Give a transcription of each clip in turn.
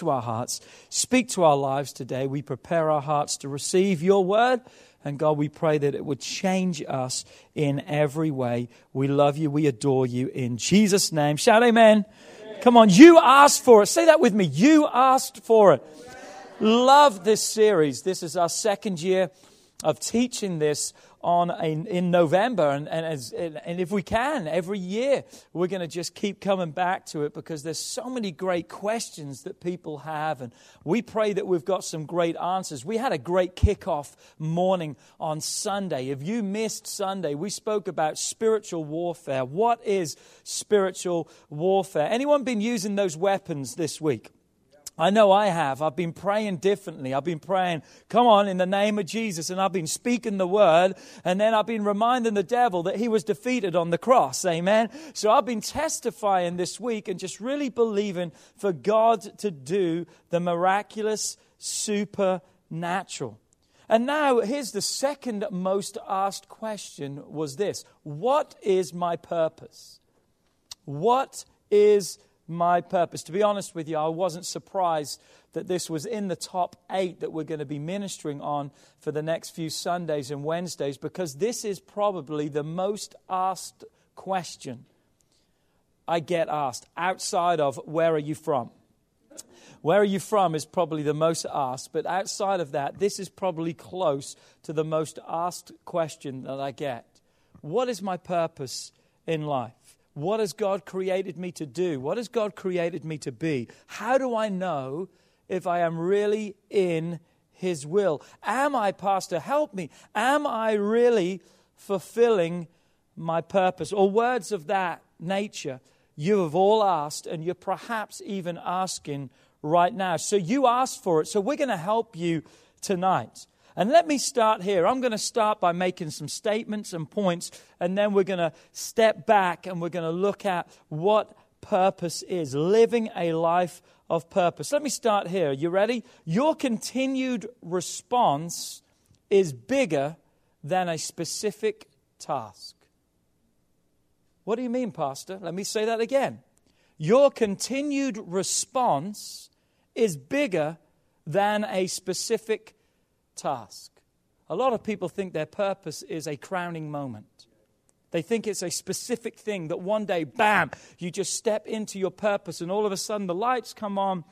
To our hearts, speak to our lives today. We prepare our hearts to receive your word. And God, we pray that it would change us in every way. We love you. We adore you in Jesus' name. Shout amen. Come on, you asked for it. Say that with me. You asked for it. Love this series. This is our second year of teaching this on a, in November, and, and, as, and if we can, every year we're going to just keep coming back to it because there's so many great questions that people have, and we pray that we've got some great answers. We had a great kickoff morning on Sunday. If you missed Sunday, we spoke about spiritual warfare. What is spiritual warfare? Anyone been using those weapons this week? I know I have. I've been praying differently. I've been praying, come on, in the name of Jesus. And I've been speaking the word. And then I've been reminding the devil that he was defeated on the cross. Amen. So I've been testifying this week and just really believing for God to do the miraculous, supernatural. And now here's the second most asked question was this What is my purpose? What is my purpose? To be honest with you, I wasn't surprised that this was in the top eight that we're going to be ministering on for the next few Sundays and Wednesdays because this is probably the most asked question I get asked outside of where are you from? Where are you from is probably the most asked, but outside of that, this is probably close to the most asked question that I get. What is my purpose in life? What has God created me to do? What has God created me to be? How do I know if I am really in His will? Am I, Pastor, help me? Am I really fulfilling my purpose? Or words of that nature you have all asked, and you're perhaps even asking right now. So you asked for it. So we're going to help you tonight. And let me start here. I'm going to start by making some statements and points, and then we're going to step back and we're going to look at what purpose is living a life of purpose. Let me start here. You ready? Your continued response is bigger than a specific task. What do you mean, Pastor? Let me say that again. Your continued response is bigger than a specific task. A lot of people think their purpose is a crowning moment. They think it's a specific thing that one day, bam, you just step into your purpose, and all of a sudden the lights come on.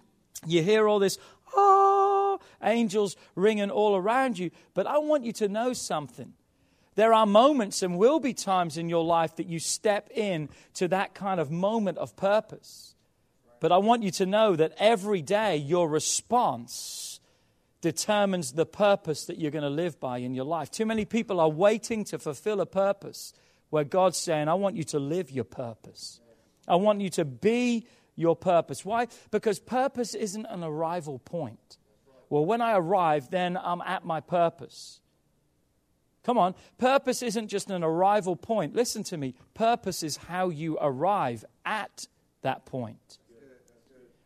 You hear all this, ah, angels ringing all around you. But I want you to know something. There are moments and will be times in your life that you step in to that kind of moment of purpose. But I want you to know that every day your response determines the purpose that you're going to live by in your life. Too many people are waiting to fulfill a purpose where God's saying, I want you to live your purpose. I want you to be your purpose. Why? Because purpose isn't an arrival point. Well, when I arrive, then I'm at my purpose. Come on. Purpose isn't just an arrival point. Listen to me. Purpose is how you arrive at that point.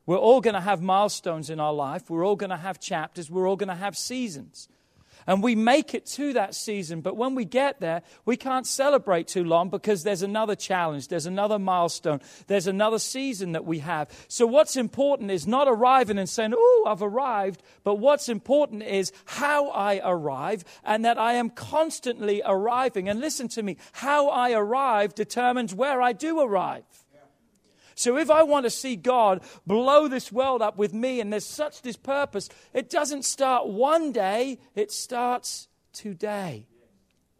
We're all going to have milestones in our life. We're all going to have chapters. We're all going to have seasons. And we make it to that season, but when we get there, we can't celebrate too long because there's another challenge, there's another milestone, there's another season that we have. So, what's important is not arriving and saying, Oh, I've arrived, but what's important is how I arrive and that I am constantly arriving. And listen to me, how I arrive determines where I do arrive. So if I want to see God blow this world up with me and there's such this purpose, it doesn't start one day, it starts today.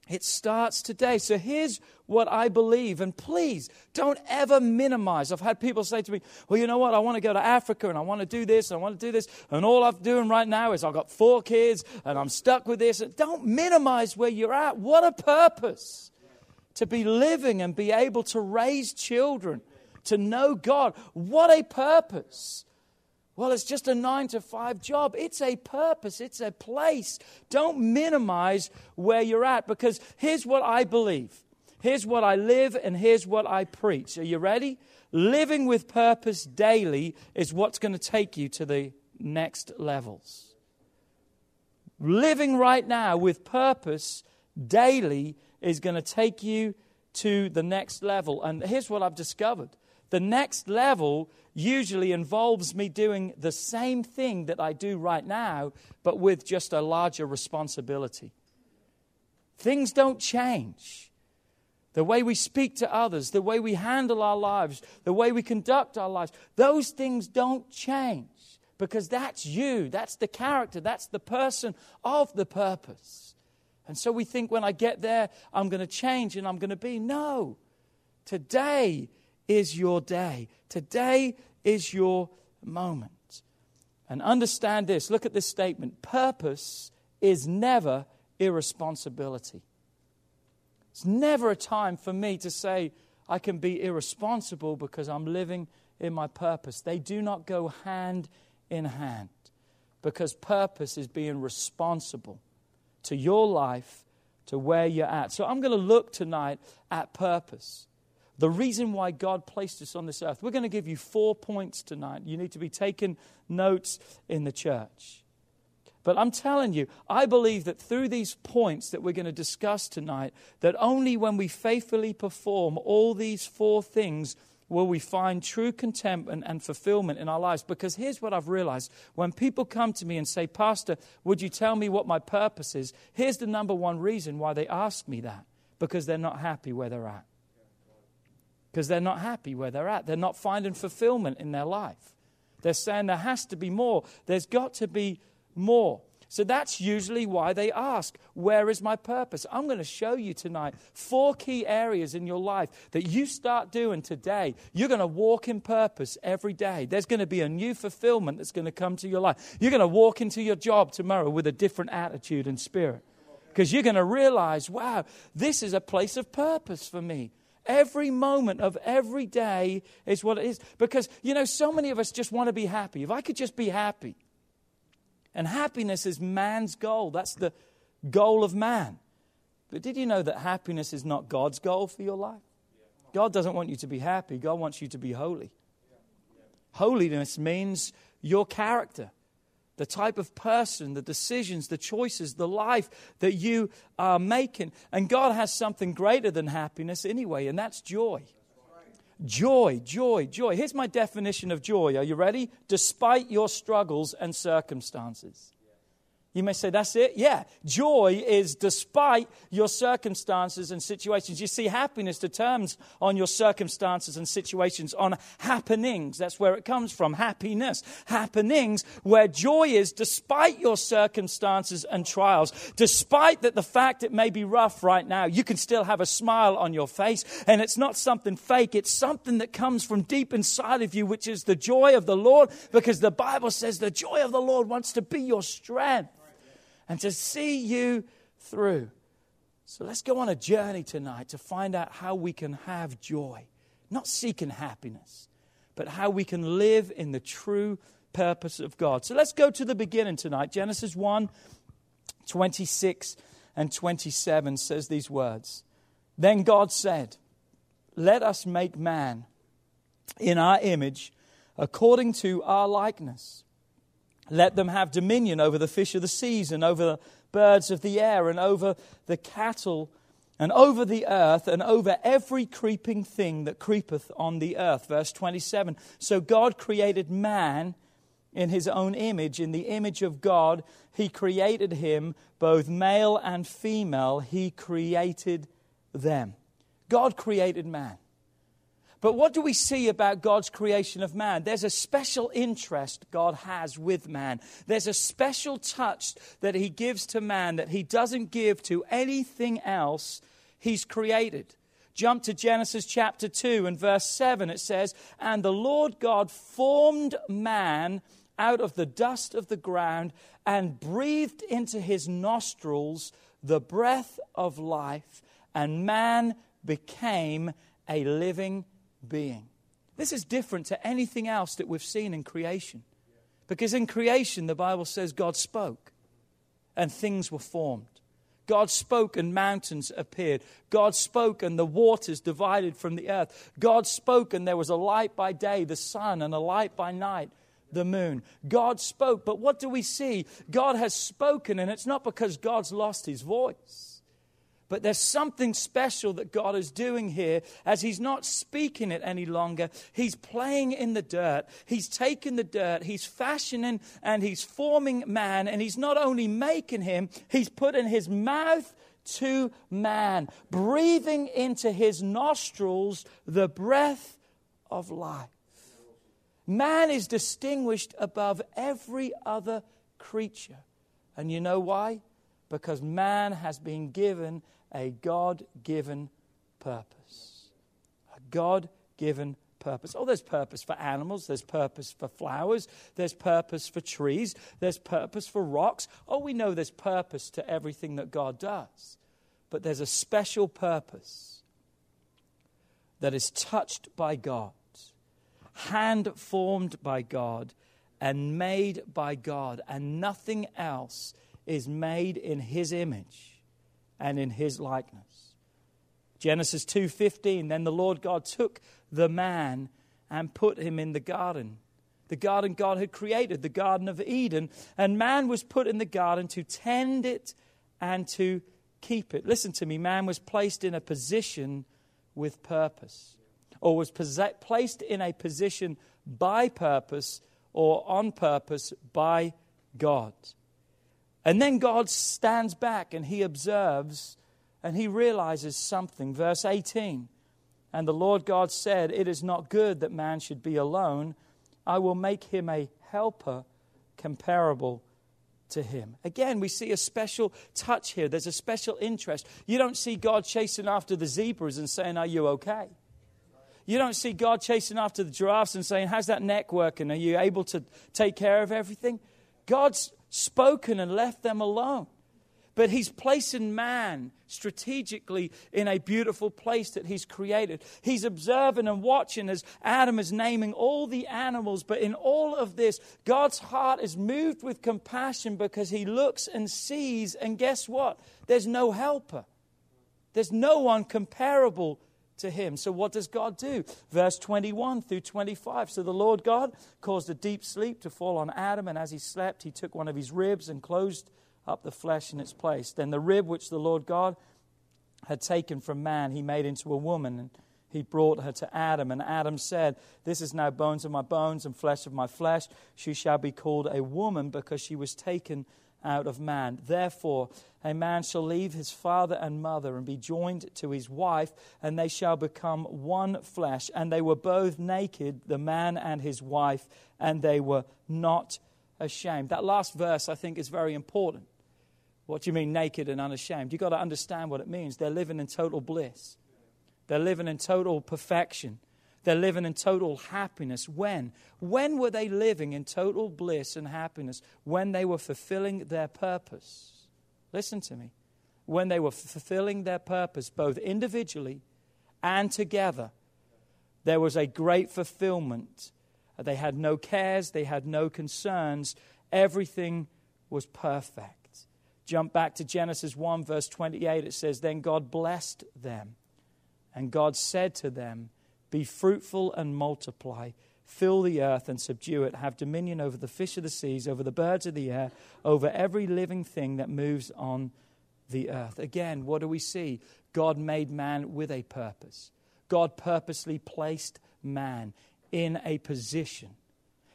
It starts today. So here's what I believe. And please don't ever minimize. I've had people say to me, Well, you know what? I want to go to Africa and I want to do this and I want to do this. And all I'm doing right now is I've got four kids and I'm stuck with this. Don't minimize where you're at. What a purpose to be living and be able to raise children, to know God. What a purpose. Well, it's just a nine to five job. It's a purpose, it's a place. Don't minimize where you're at because here's what I believe. Here's what I live and here's what I preach. Are you ready? Living with purpose daily is what's going to take you to the next levels. Living right now with purpose daily is going to take you to the next level. And here's what I've discovered the next level usually involves me doing the same thing that I do right now, but with just a larger responsibility. Things don't change. The way we speak to others, the way we handle our lives, the way we conduct our lives, those things don't change because that's you, that's the character, that's the person of the purpose. And so we think when I get there, I'm going to change and I'm going to be. No. Today is your day. Today is your moment. And understand this look at this statement purpose is never irresponsibility. It's never a time for me to say I can be irresponsible because I'm living in my purpose. They do not go hand in hand because purpose is being responsible to your life, to where you're at. So I'm going to look tonight at purpose the reason why God placed us on this earth. We're going to give you four points tonight. You need to be taking notes in the church. But I'm telling you, I believe that through these points that we're going to discuss tonight, that only when we faithfully perform all these four things will we find true contentment and fulfillment in our lives. Because here's what I've realized when people come to me and say, Pastor, would you tell me what my purpose is? Here's the number one reason why they ask me that because they're not happy where they're at because they're not happy where they're at. They're not finding fulfillment in their life. They're saying there has to be more. There's got to be more. So that's usually why they ask, Where is my purpose? I'm going to show you tonight four key areas in your life that you start doing today. You're going to walk in purpose every day. There's going to be a new fulfillment that's going to come to your life. You're going to walk into your job tomorrow with a different attitude and spirit because you're going to realize, Wow, this is a place of purpose for me. Every moment of every day is what it is. Because, you know, so many of us just want to be happy. If I could just be happy. And happiness is man's goal, that's the goal of man. But did you know that happiness is not God's goal for your life? God doesn't want you to be happy, God wants you to be holy. Holiness means your character the type of person, the decisions, the choices, the life that you are making. And God has something greater than happiness anyway, and that's joy. Joy, joy, joy. Here's my definition of joy. Are you ready? Despite your struggles and circumstances. You may say, that's it? Yeah. Joy is despite your circumstances and situations. You see, happiness determines on your circumstances and situations, on happenings. That's where it comes from. Happiness. Happenings, where joy is despite your circumstances and trials. Despite that the fact it may be rough right now, you can still have a smile on your face. And it's not something fake. It's something that comes from deep inside of you, which is the joy of the Lord, because the Bible says the joy of the Lord wants to be your strength and to see you through. So let's go on a journey tonight to find out how we can have joy, not seeking happiness, but how we can live in the true purpose of God. So let's go to the beginning tonight. Genesis 1 26 and 27 says these words Then God said, Let us make man in our image according to our likeness let them have dominion over the fish of the seas and over the birds of the air and over the cattle and over the earth and over every creeping thing that creepeth on the earth. Verse 27. So God created man in his own image. In the image of God, he created him, both male and female, he created them. God created man. But what do we see about God's creation of man? There's a special interest God has with man. There's a special touch that He gives to man that He doesn't give to anything else He's created. Jump to Genesis chapter 2 and verse 7. It says, And the Lord God formed man out of the dust of the ground and breathed into his nostrils the breath of life, and man became a living being. This is different to anything else that we've seen in creation. Because in creation, the Bible says God spoke and things were formed. God spoke and mountains appeared. God spoke and the waters divided from the earth. God spoke and there was a light by day, the sun, and a light by night, the moon. God spoke. But what do we see? God has spoken, and it's not because God's lost his voice. But there's something special that God is doing here as He's not speaking it any longer. He's playing in the dirt. He's taking the dirt. He's fashioning and He's forming man. And He's not only making him, He's putting His mouth to man, breathing into His nostrils the breath of life. Man is distinguished above every other creature. And you know why? Because man has been given a God given purpose. A God given purpose. Oh, there's purpose for animals, there's purpose for flowers, there's purpose for trees, there's purpose for rocks. Oh, we know there's purpose to everything that God does. But there's a special purpose that is touched by God, hand formed by God, and made by God, and nothing else is made in His image and in his likeness. Genesis 2:15 Then the Lord God took the man and put him in the garden the garden God had created, the Garden of Eden, and man was put in the garden to tend it and to keep it. Listen to me, man was placed in a position with purpose, or was placed in a position by purpose or on purpose by God. And then God stands back and he observes and he realizes something. Verse 18 And the Lord God said, It is not good that man should be alone. I will make him a helper comparable to him. Again, we see a special touch here. There's a special interest. You don't see God chasing after the zebras and saying, Are you okay? You don't see God chasing after the giraffes and saying, How's that neck working? Are you able to take care of everything? God's spoken and left them alone. But he's placing man strategically in a beautiful place that he's created. He's observing and watching as Adam is naming all the animals. But in all of this, God's heart is moved with compassion because he looks and sees, and guess what? There's no helper. There's no one comparable to him. So, what does God do? Verse 21 through 25. So, the Lord God caused a deep sleep to fall on Adam, and as he slept, he took one of his ribs and closed up the flesh in its place. Then, the rib which the Lord God had taken from man, he made into a woman, and he brought her to Adam. And Adam said, This is now bones of my bones and flesh of my flesh. She shall be called a woman because she was taken out of man. Therefore, a man shall leave his father and mother and be joined to his wife, and they shall become one flesh. And they were both naked, the man and his wife, and they were not ashamed. That last verse, I think, is very important. What do you mean, naked and unashamed? You've got to understand what it means. They're living in total bliss, they're living in total perfection. They're living in total happiness. When? When were they living in total bliss and happiness? When they were fulfilling their purpose. Listen to me. When they were fulfilling their purpose, both individually and together, there was a great fulfillment. They had no cares, they had no concerns. Everything was perfect. Jump back to Genesis 1, verse 28. It says, Then God blessed them, and God said to them, be fruitful and multiply. Fill the earth and subdue it. Have dominion over the fish of the seas, over the birds of the air, over every living thing that moves on the earth. Again, what do we see? God made man with a purpose. God purposely placed man in a position.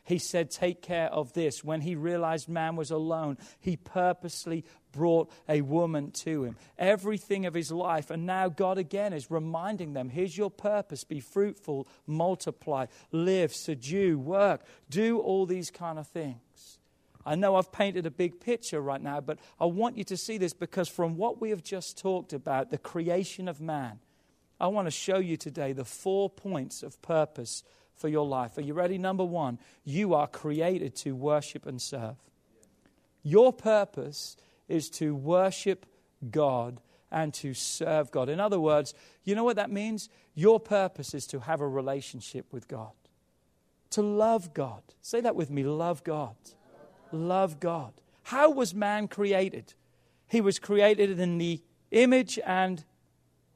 He said, Take care of this. When he realized man was alone, he purposely brought a woman to him. Everything of his life. And now God again is reminding them here's your purpose be fruitful, multiply, live, subdue, work, do all these kind of things. I know I've painted a big picture right now, but I want you to see this because from what we have just talked about, the creation of man, I want to show you today the four points of purpose for your life. Are you ready? Number one, you are created to worship and serve. Your purpose is to worship God and to serve God. In other words, you know what that means? Your purpose is to have a relationship with God, to love God. Say that with me love God love God. How was man created? He was created in the image and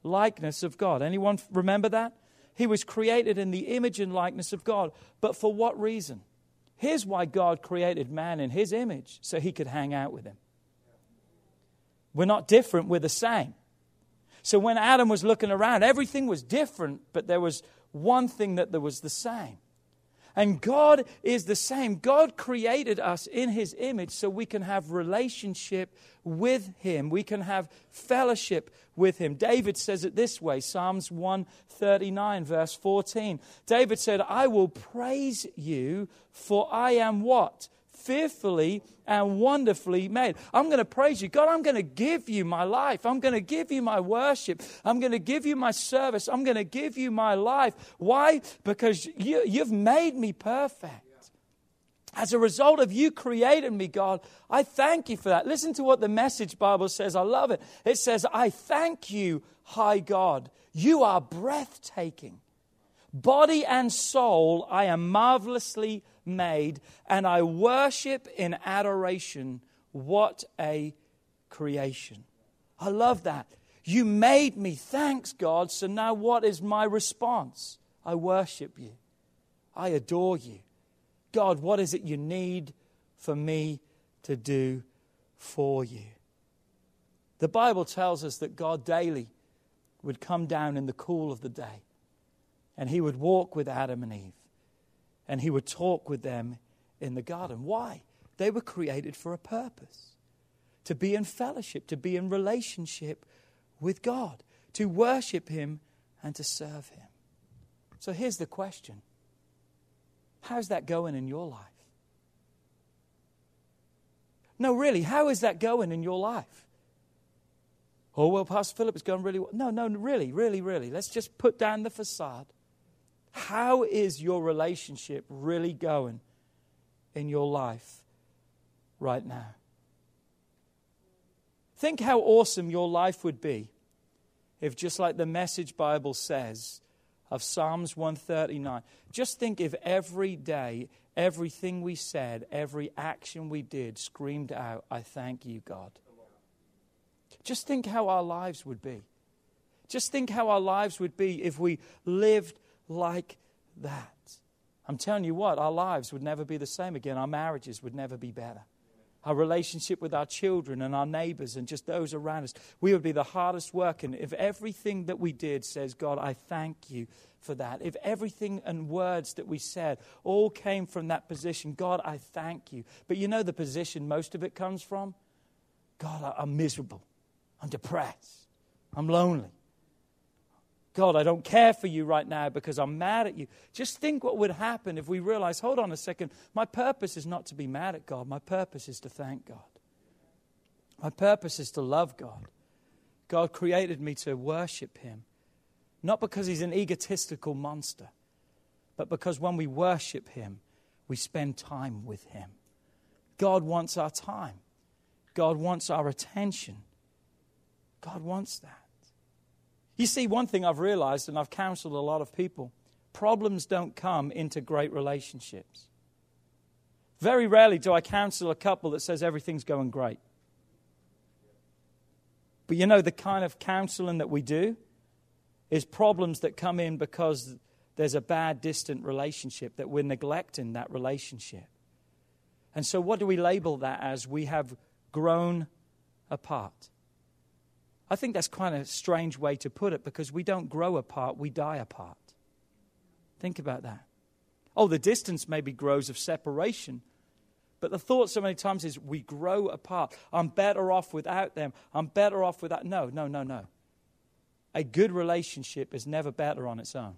likeness of God. Anyone remember that? He was created in the image and likeness of God. But for what reason? Here's why God created man in his image so he could hang out with him. We're not different, we're the same. So when Adam was looking around, everything was different, but there was one thing that there was the same. And God is the same. God created us in His image so we can have relationship with Him. We can have fellowship with Him. David says it this way Psalms 139, verse 14. David said, I will praise you, for I am what? Fearfully and wonderfully made. I'm going to praise you. God, I'm going to give you my life. I'm going to give you my worship. I'm going to give you my service. I'm going to give you my life. Why? Because you, you've made me perfect. As a result of you creating me, God, I thank you for that. Listen to what the message Bible says. I love it. It says, I thank you, high God. You are breathtaking. Body and soul, I am marvelously made, and I worship in adoration. What a creation. I love that. You made me. Thanks, God. So now what is my response? I worship you. I adore you. God, what is it you need for me to do for you? The Bible tells us that God daily would come down in the cool of the day and he would walk with Adam and Eve and he would talk with them in the garden. Why? They were created for a purpose to be in fellowship, to be in relationship with God, to worship him and to serve him. So here's the question How's that going in your life? No, really, how is that going in your life? Oh, well, Pastor Philip, it's going really well. No, no, really, really, really. Let's just put down the facade. How is your relationship really going in your life right now? Think how awesome your life would be if, just like the Message Bible says of Psalms 139, just think if every day, everything we said, every action we did screamed out, I thank you, God. Just think how our lives would be. Just think how our lives would be if we lived like that. I'm telling you what, our lives would never be the same again. Our marriages would never be better. Our relationship with our children and our neighbors and just those around us, we would be the hardest working. If everything that we did says, God, I thank you for that. If everything and words that we said all came from that position, God, I thank you. But you know the position most of it comes from? God, I'm miserable. I'm depressed. I'm lonely. God, I don't care for you right now because I'm mad at you. Just think what would happen if we realize, hold on a second, my purpose is not to be mad at God. My purpose is to thank God. My purpose is to love God. God created me to worship Him, not because He's an egotistical monster, but because when we worship Him, we spend time with Him. God wants our time, God wants our attention. God wants that. You see, one thing I've realized, and I've counseled a lot of people problems don't come into great relationships. Very rarely do I counsel a couple that says everything's going great. But you know, the kind of counseling that we do is problems that come in because there's a bad, distant relationship, that we're neglecting that relationship. And so, what do we label that as? We have grown apart. I think that's quite a strange way to put it because we don't grow apart, we die apart. Think about that. Oh, the distance maybe grows of separation. But the thought so many times is we grow apart. I'm better off without them. I'm better off without. No, no, no, no. A good relationship is never better on its own.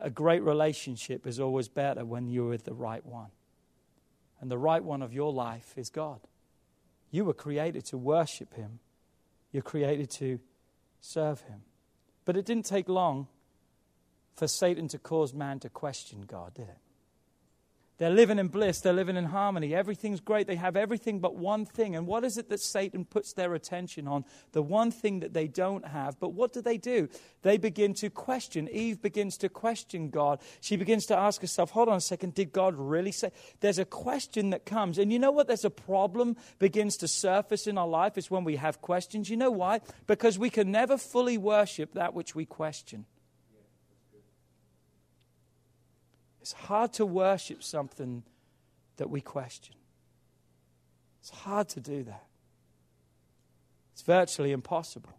A great relationship is always better when you're with the right one. And the right one of your life is God. You were created to worship Him, you're created to serve Him. But it didn't take long for Satan to cause man to question God, did it? They're living in bliss. They're living in harmony. Everything's great. They have everything but one thing. And what is it that Satan puts their attention on? The one thing that they don't have. But what do they do? They begin to question. Eve begins to question God. She begins to ask herself, hold on a second, did God really say? There's a question that comes. And you know what? There's a problem begins to surface in our life. is when we have questions. You know why? Because we can never fully worship that which we question. It's hard to worship something that we question. It's hard to do that. It's virtually impossible.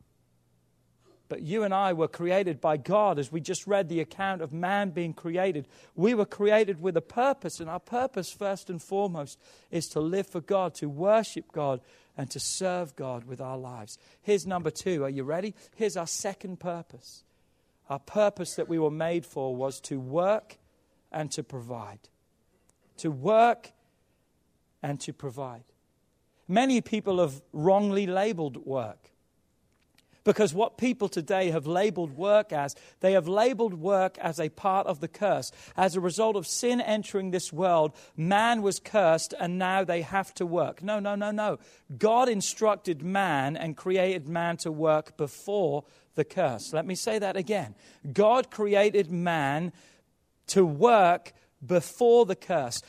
But you and I were created by God, as we just read the account of man being created. We were created with a purpose, and our purpose, first and foremost, is to live for God, to worship God, and to serve God with our lives. Here's number two. Are you ready? Here's our second purpose. Our purpose that we were made for was to work and to provide. To work and to provide. Many people have wrongly labeled work. Because what people today have labeled work as, they have labeled work as a part of the curse. As a result of sin entering this world, man was cursed and now they have to work. No, no, no, no. God instructed man and created man to work before the curse. Let me say that again. God created man to work before the curse.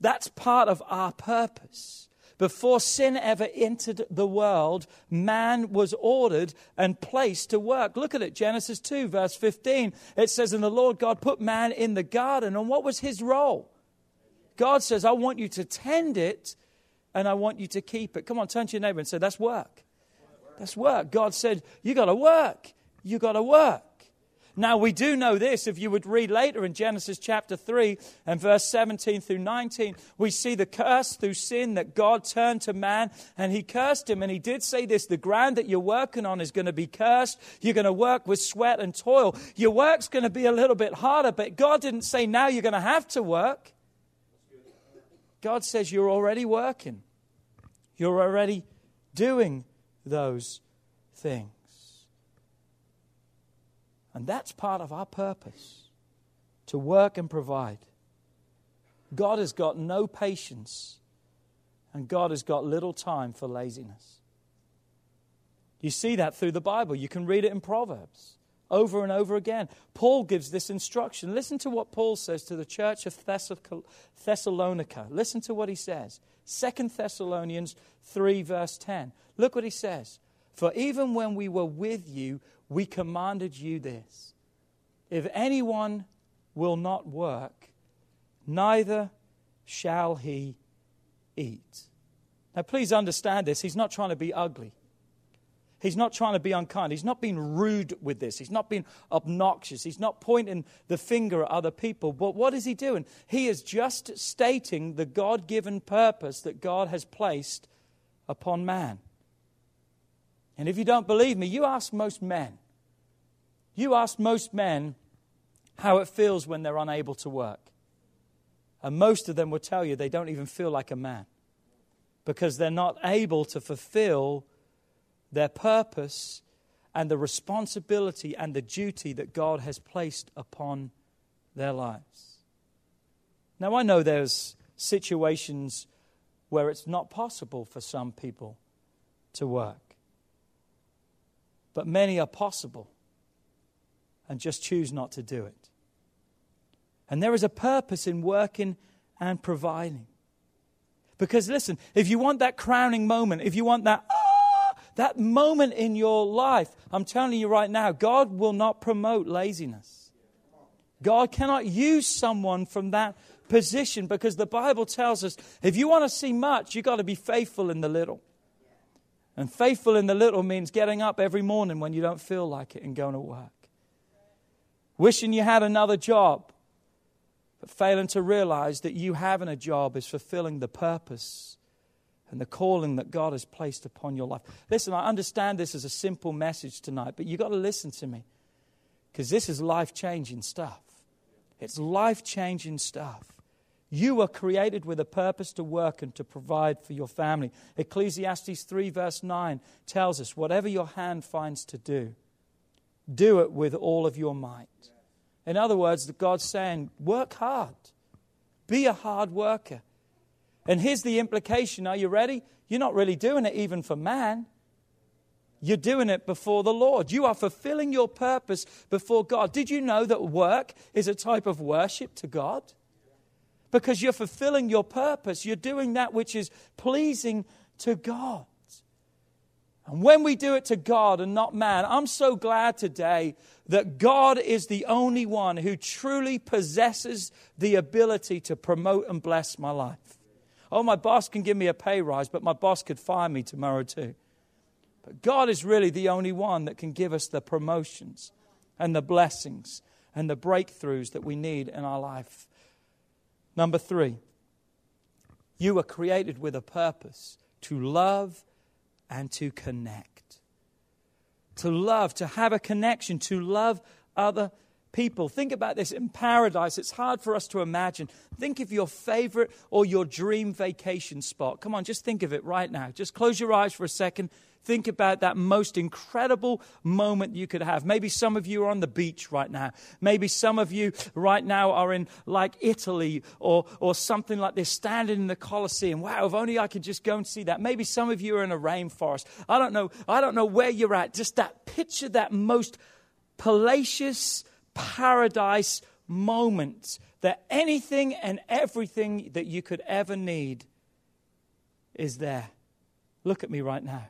That's part of our purpose. Before sin ever entered the world, man was ordered and placed to work. Look at it, Genesis 2, verse 15. It says, And the Lord God put man in the garden. And what was his role? God says, I want you to tend it and I want you to keep it. Come on, turn to your neighbor and say, That's work. That's work. God said, You got to work. You got to work. Now, we do know this. If you would read later in Genesis chapter 3 and verse 17 through 19, we see the curse through sin that God turned to man and he cursed him. And he did say this the ground that you're working on is going to be cursed. You're going to work with sweat and toil. Your work's going to be a little bit harder, but God didn't say now you're going to have to work. God says you're already working, you're already doing those things. And that's part of our purpose to work and provide. God has got no patience, and God has got little time for laziness. You see that through the Bible. You can read it in Proverbs over and over again. Paul gives this instruction. Listen to what Paul says to the church of Thessalonica. Listen to what he says. 2 Thessalonians 3, verse 10. Look what he says. For even when we were with you, we commanded you this if anyone will not work, neither shall he eat. Now, please understand this. He's not trying to be ugly. He's not trying to be unkind. He's not being rude with this. He's not being obnoxious. He's not pointing the finger at other people. But what is he doing? He is just stating the God given purpose that God has placed upon man. And if you don't believe me, you ask most men. You ask most men how it feels when they're unable to work. And most of them will tell you they don't even feel like a man because they're not able to fulfill their purpose and the responsibility and the duty that God has placed upon their lives. Now, I know there's situations where it's not possible for some people to work, but many are possible and just choose not to do it. And there is a purpose in working and providing. Because listen, if you want that crowning moment, if you want that, ah, that moment in your life, I'm telling you right now, God will not promote laziness. God cannot use someone from that position because the Bible tells us if you want to see much, you've got to be faithful in the little. And faithful in the little means getting up every morning when you don't feel like it and going to work wishing you had another job, but failing to realize that you having a job is fulfilling the purpose and the calling that God has placed upon your life. Listen, I understand this is a simple message tonight, but you've got to listen to me because this is life changing stuff. It's life changing stuff. You were created with a purpose to work and to provide for your family. Ecclesiastes 3, verse 9 tells us whatever your hand finds to do, do it with all of your might. In other words, God's saying, work hard, be a hard worker. And here's the implication are you ready? You're not really doing it even for man. You're doing it before the Lord. You are fulfilling your purpose before God. Did you know that work is a type of worship to God? Because you're fulfilling your purpose. You're doing that which is pleasing to God. And when we do it to God and not man, I'm so glad today that God is the only one who truly possesses the ability to promote and bless my life. Oh, my boss can give me a pay rise, but my boss could fire me tomorrow too. But God is really the only one that can give us the promotions and the blessings and the breakthroughs that we need in our life. Number three, you were created with a purpose to love and to connect. To love, to have a connection, to love other people. Think about this in paradise. It's hard for us to imagine. Think of your favorite or your dream vacation spot. Come on, just think of it right now. Just close your eyes for a second. Think about that most incredible moment you could have. Maybe some of you are on the beach right now. Maybe some of you right now are in like Italy or, or something like this, standing in the Colosseum. Wow, if only I could just go and see that. Maybe some of you are in a rainforest. I don't know. I don't know where you're at. Just that picture, that most palatial paradise moment that anything and everything that you could ever need is there. Look at me right now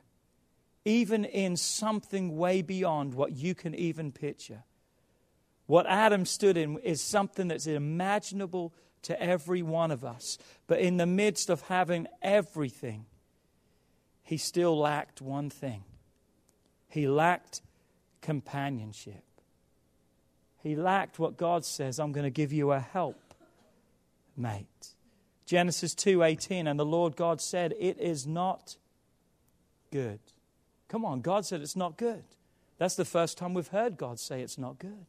even in something way beyond what you can even picture. What Adam stood in is something that's imaginable to every one of us. But in the midst of having everything, he still lacked one thing he lacked companionship. He lacked what God says, I'm going to give you a help, mate. Genesis 2:18 and the Lord God said, "It is not good." Come on, God said it's not good. That's the first time we've heard God say it's not good.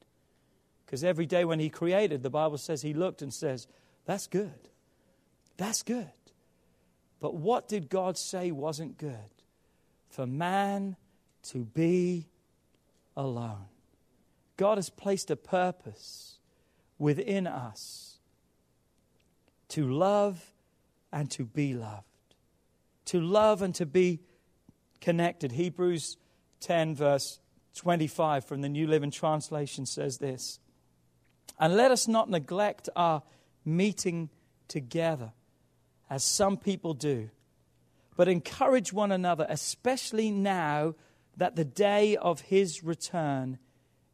Because every day when He created, the Bible says He looked and says, That's good. That's good. But what did God say wasn't good? For man to be alone. God has placed a purpose within us to love and to be loved. To love and to be connected. Hebrews 10, verse 25 from the New Living Translation says this And let us not neglect our meeting together, as some people do, but encourage one another, especially now that the day of his return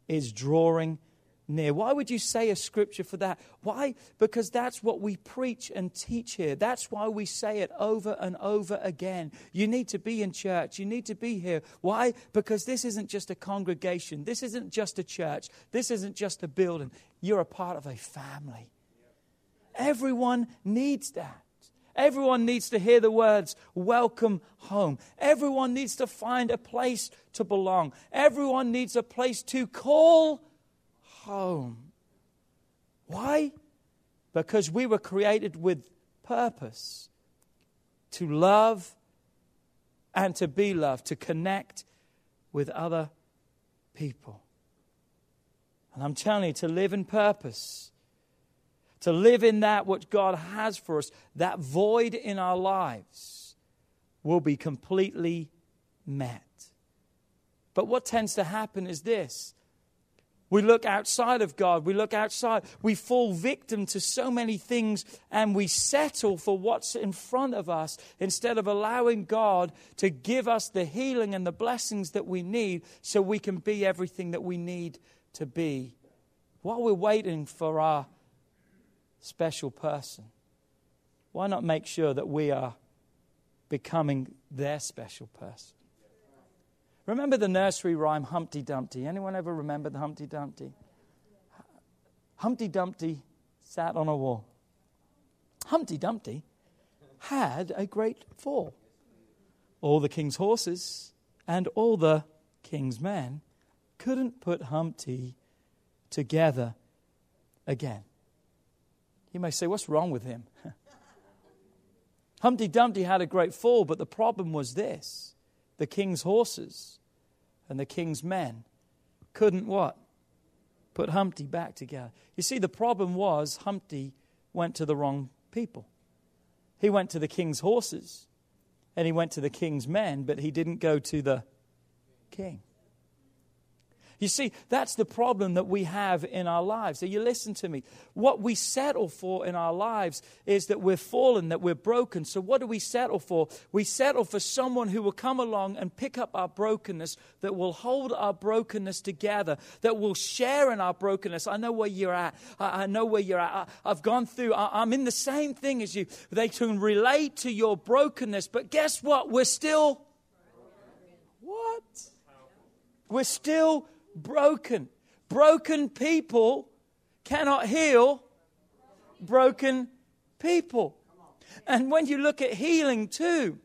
is drawing near. Why would you say a scripture for that? Why? Because that's what we preach and teach here. That's why we say it over and over again. You need to be in church. You need to be here. Why? Because this isn't just a congregation. This isn't just a church. This isn't just a building. You're a part of a family. Everyone needs that. Everyone needs to hear the words, welcome home. Everyone needs to find a place to belong. Everyone needs a place to call home. Why? Because we were created with purpose to love and to be loved, to connect with other people. And I'm telling you, to live in purpose, to live in that which God has for us, that void in our lives will be completely met. But what tends to happen is this we look outside of God. We look outside. We fall victim to so many things and we settle for what's in front of us instead of allowing God to give us the healing and the blessings that we need so we can be everything that we need to be. While we're waiting for our special person, why not make sure that we are becoming their special person? Remember the nursery rhyme Humpty Dumpty? Anyone ever remember the Humpty Dumpty? Humpty Dumpty sat on a wall. Humpty Dumpty had a great fall. All the king's horses and all the king's men couldn't put Humpty together again. You may say, What's wrong with him? Humpty Dumpty had a great fall, but the problem was this the king's horses and the king's men couldn't what? Put Humpty back together. You see, the problem was Humpty went to the wrong people. He went to the king's horses and he went to the king's men, but he didn't go to the king. You see, that's the problem that we have in our lives. So you listen to me. What we settle for in our lives is that we're fallen, that we're broken. So what do we settle for? We settle for someone who will come along and pick up our brokenness, that will hold our brokenness together, that will share in our brokenness. I know where you're at. I know where you're at. I've gone through, I'm in the same thing as you. They can relate to your brokenness, but guess what? We're still. What? We're still broken. Broken people cannot heal broken people. And when you look at healing too,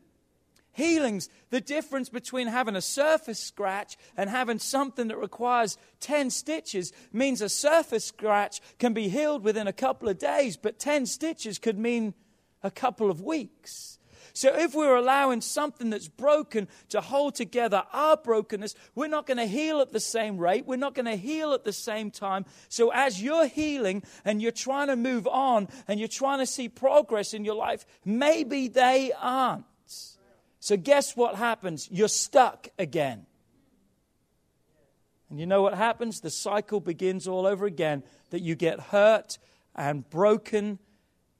healings, the difference between having a surface scratch and having something that requires 10 stitches means a surface scratch can be healed within a couple of days, but 10 stitches could mean a couple of weeks. So if we're allowing something that's broken to hold together our brokenness, we're not going to heal at the same rate. We're not going to heal at the same time. So as you're healing and you're trying to move on and you're trying to see progress in your life, maybe they aren't. So guess what happens? You're stuck again. And you know what happens? The cycle begins all over again that you get hurt and broken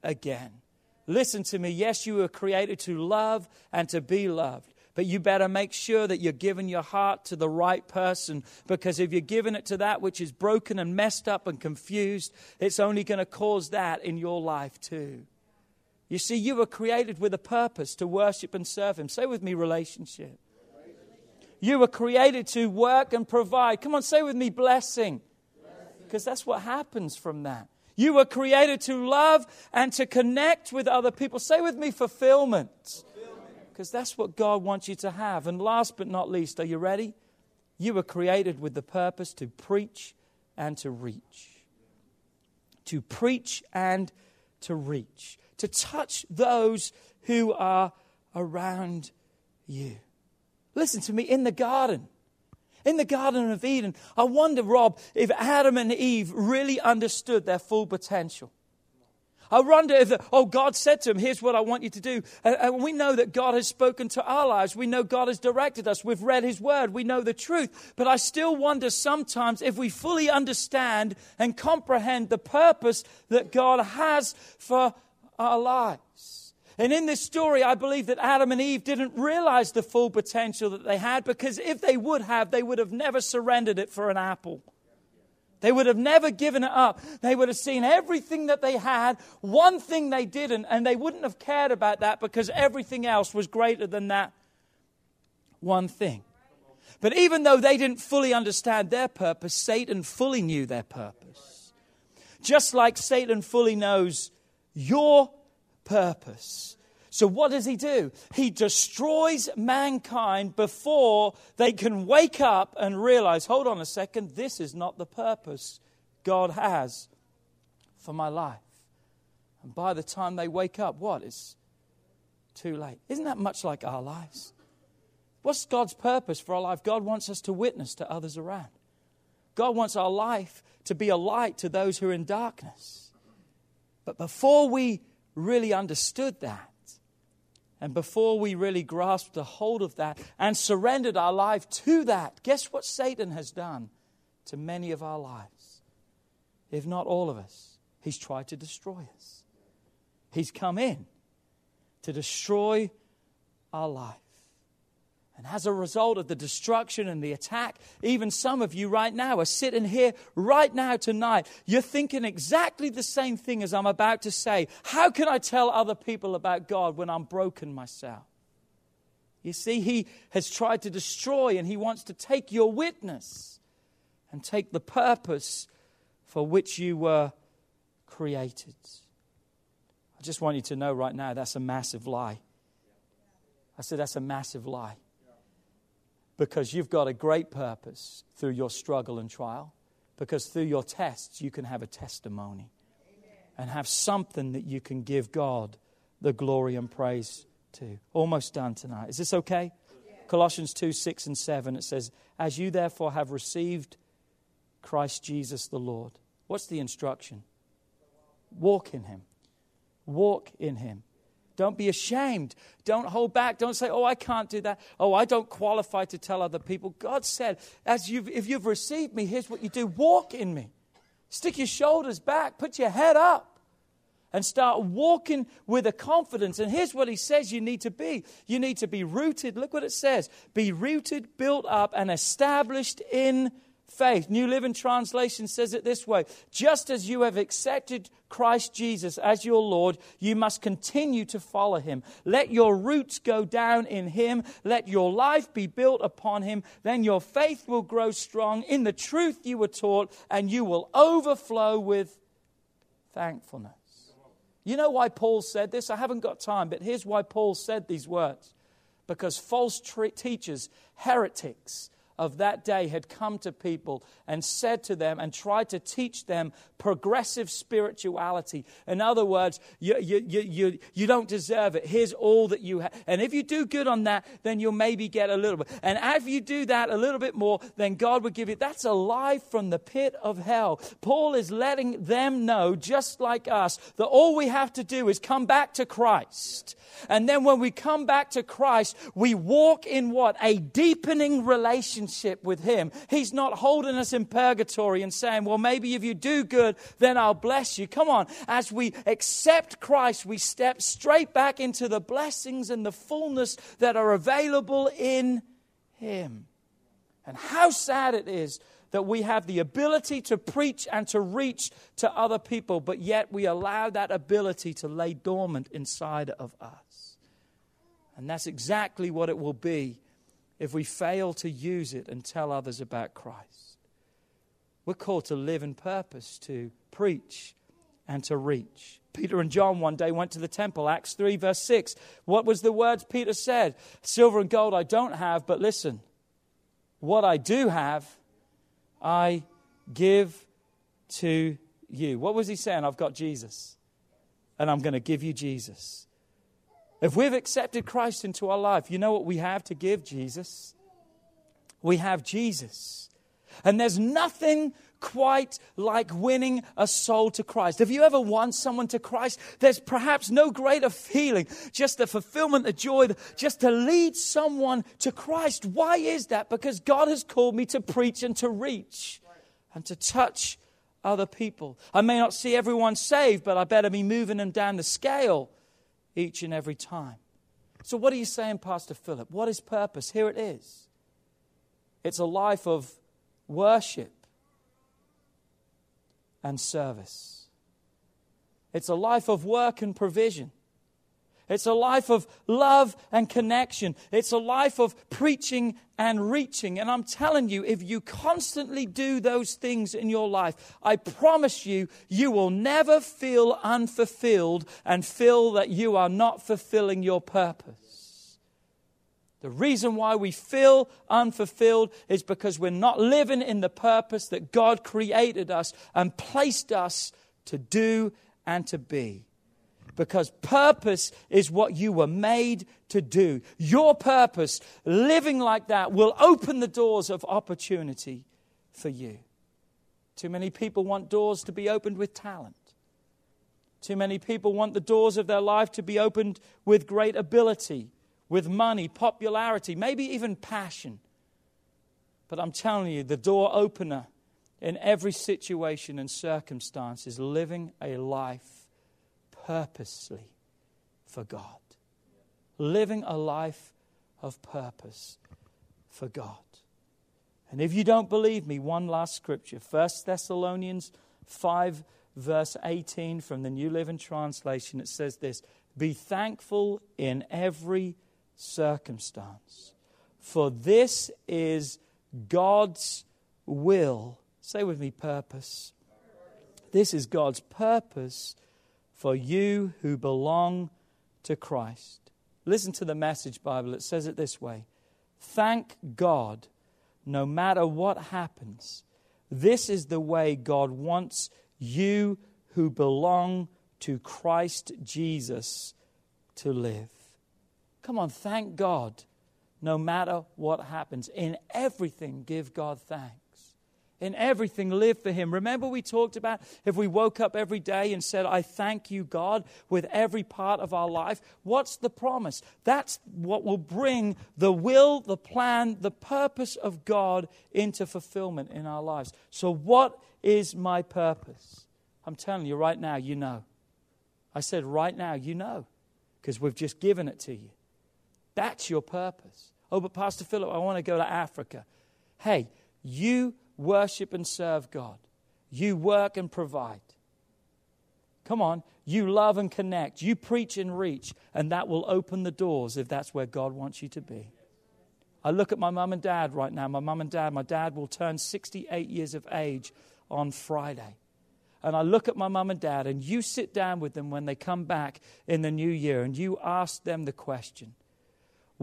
again. Listen to me. Yes, you were created to love and to be loved. But you better make sure that you're giving your heart to the right person because if you're giving it to that which is broken and messed up and confused, it's only going to cause that in your life too. You see, you were created with a purpose to worship and serve Him. Say with me, relationship. You were created to work and provide. Come on, say with me, blessing. Because that's what happens from that. You were created to love and to connect with other people. Say with me, fulfillment. Because that's what God wants you to have. And last but not least, are you ready? You were created with the purpose to preach and to reach. To preach and to reach. To touch those who are around you. Listen to me, in the garden, in the Garden of Eden. I wonder, Rob, if Adam and Eve really understood their full potential. I wonder if, the, oh, God said to him, here's what I want you to do. And, we know that God has spoken to our lives. We know God has directed us. We've read his word. We know the truth. But I still wonder sometimes if we fully understand and comprehend the purpose that God has for our lives. And in this story, I believe that Adam and Eve didn't realize the full potential that they had because if they would have, they would have never surrendered it for an apple. They would have never given it up. They would have seen everything that they had, one thing they didn't, and they wouldn't have cared about that because everything else was greater than that one thing. But even though they didn't fully understand their purpose, Satan fully knew their purpose. Just like Satan fully knows your purpose. So, what does he do? He destroys mankind before they can wake up and realize hold on a second, this is not the purpose God has for my life. And by the time they wake up, what? It's too late. Isn't that much like our lives? What's God's purpose for our life? God wants us to witness to others around. God wants our life to be a light to those who are in darkness. But before we really understood that, and before we really grasped a hold of that and surrendered our life to that, guess what Satan has done to many of our lives? If not all of us, he's tried to destroy us. He's come in to destroy our life. And as a result of the destruction and the attack, even some of you right now are sitting here right now tonight. You're thinking exactly the same thing as I'm about to say. How can I tell other people about God when I'm broken myself? You see, He has tried to destroy and He wants to take your witness and take the purpose for which you were created. I just want you to know right now that's a massive lie. I said that's a massive lie. Because you've got a great purpose through your struggle and trial. Because through your tests, you can have a testimony and have something that you can give God the glory and praise to. Almost done tonight. Is this okay? Colossians 2 6 and 7, it says, As you therefore have received Christ Jesus the Lord. What's the instruction? Walk in Him. Walk in Him. Don't be ashamed. Don't hold back. Don't say, oh, I can't do that. Oh, I don't qualify to tell other people. God said, As you've, if you've received me, here's what you do walk in me. Stick your shoulders back, put your head up and start walking with a confidence. And here's what he says you need to be you need to be rooted. Look what it says be rooted, built up, and established in faith. New Living Translation says it this way Just as you have accepted Christ Jesus as your Lord, you must continue to follow him. Let your roots go down in him. Let your life be built upon him. Then your faith will grow strong in the truth you were taught, and you will overflow with thankfulness. You know why Paul said this? I haven't got time, but here's why Paul said these words. Because false teachers, heretics, of that day had come to people and said to them and tried to teach them progressive spirituality. In other words, you, you, you, you, you don't deserve it. Here's all that you have. And if you do good on that, then you'll maybe get a little bit. And if you do that a little bit more, then God will give you. That's a lie from the pit of hell. Paul is letting them know, just like us, that all we have to do is come back to Christ. And then when we come back to Christ, we walk in what? A deepening relationship with Him. He's not holding us in purgatory and saying, well, maybe if you do good, then I'll bless you. Come on. As we accept Christ, we step straight back into the blessings and the fullness that are available in Him. And how sad it is that we have the ability to preach and to reach to other people, but yet we allow that ability to lay dormant inside of us. And that's exactly what it will be if we fail to use it and tell others about Christ. We're called to live in purpose, to preach and to reach. Peter and John one day went to the temple, Acts 3, verse 6. What was the words Peter said? Silver and gold I don't have, but listen, what I do have, I give to you. What was he saying? I've got Jesus, and I'm going to give you Jesus. If we've accepted Christ into our life, you know what we have to give Jesus? We have Jesus. And there's nothing quite like winning a soul to Christ. Have you ever won someone to Christ? There's perhaps no greater feeling, just the fulfillment, the joy, just to lead someone to Christ. Why is that? Because God has called me to preach and to reach and to touch other people. I may not see everyone saved, but I better be moving them down the scale each and every time. So, what are you saying, Pastor Philip? What is purpose? Here it is it's a life of worship and service. It's a life of work and provision. It's a life of love and connection. It's a life of preaching and reaching. And I'm telling you, if you constantly do those things in your life, I promise you, you will never feel unfulfilled and feel that you are not fulfilling your purpose. The reason why we feel unfulfilled is because we're not living in the purpose that God created us and placed us to do and to be. Because purpose is what you were made to do. Your purpose, living like that, will open the doors of opportunity for you. Too many people want doors to be opened with talent. Too many people want the doors of their life to be opened with great ability with money, popularity, maybe even passion. But I'm telling you, the door opener in every situation and circumstance is living a life purposely for God. Living a life of purpose for God. And if you don't believe me, one last scripture 1 Thessalonians 5, verse 18 from the New Living Translation. It says this Be thankful in every circumstance. For this is God's will. Say with me, purpose. This is God's purpose for you who belong to Christ. Listen to the message Bible. It says it this way Thank God no matter what happens. This is the way God wants you who belong to Christ Jesus to live. Come on, thank God no matter what happens. In everything, give God thanks. In everything, live for Him. Remember, we talked about if we woke up every day and said, I thank you, God, with every part of our life. What's the promise? That's what will bring the will, the plan, the purpose of God into fulfillment in our lives. So, what is my purpose? I'm telling you right now, you know. I said, right now, you know, because we've just given it to you. That's your purpose. Oh, but Pastor Philip, I want to go to Africa. Hey, you worship and serve God, you work and provide. Come on, you love and connect, you preach and reach, and that will open the doors if that's where God wants you to be. I look at my mum and dad right now. My mum and dad, my dad will turn 68 years of age on Friday and I look at my mum and dad, and you sit down with them when they come back in the new year and you ask them the question,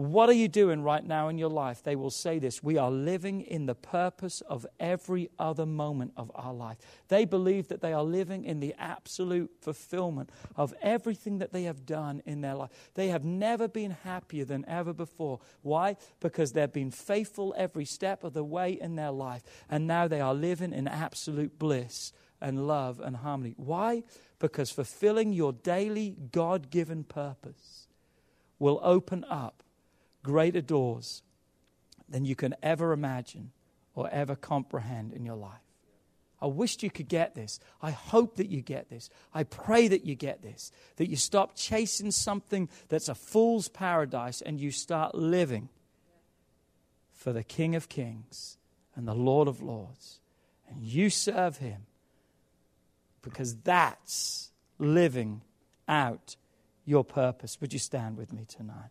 What are you doing right now in your life? They will say this We are living in the purpose of every other moment of our life. They believe that they are living in the absolute fulfillment of everything that they have done in their life. They have never been happier than ever before. Why? Because they've been faithful every step of the way in their life, and now they are living in absolute bliss and love and harmony. Why? Because fulfilling your daily God given purpose will open up greater doors than you can ever imagine or ever comprehend in your life. I wished you could get this. I hope that you get this. I pray that you get this. That you stop chasing something that's a fool's paradise and you start living for the King of Kings and the Lord of Lords. And you serve him because that's living out your purpose. Would you stand with me tonight?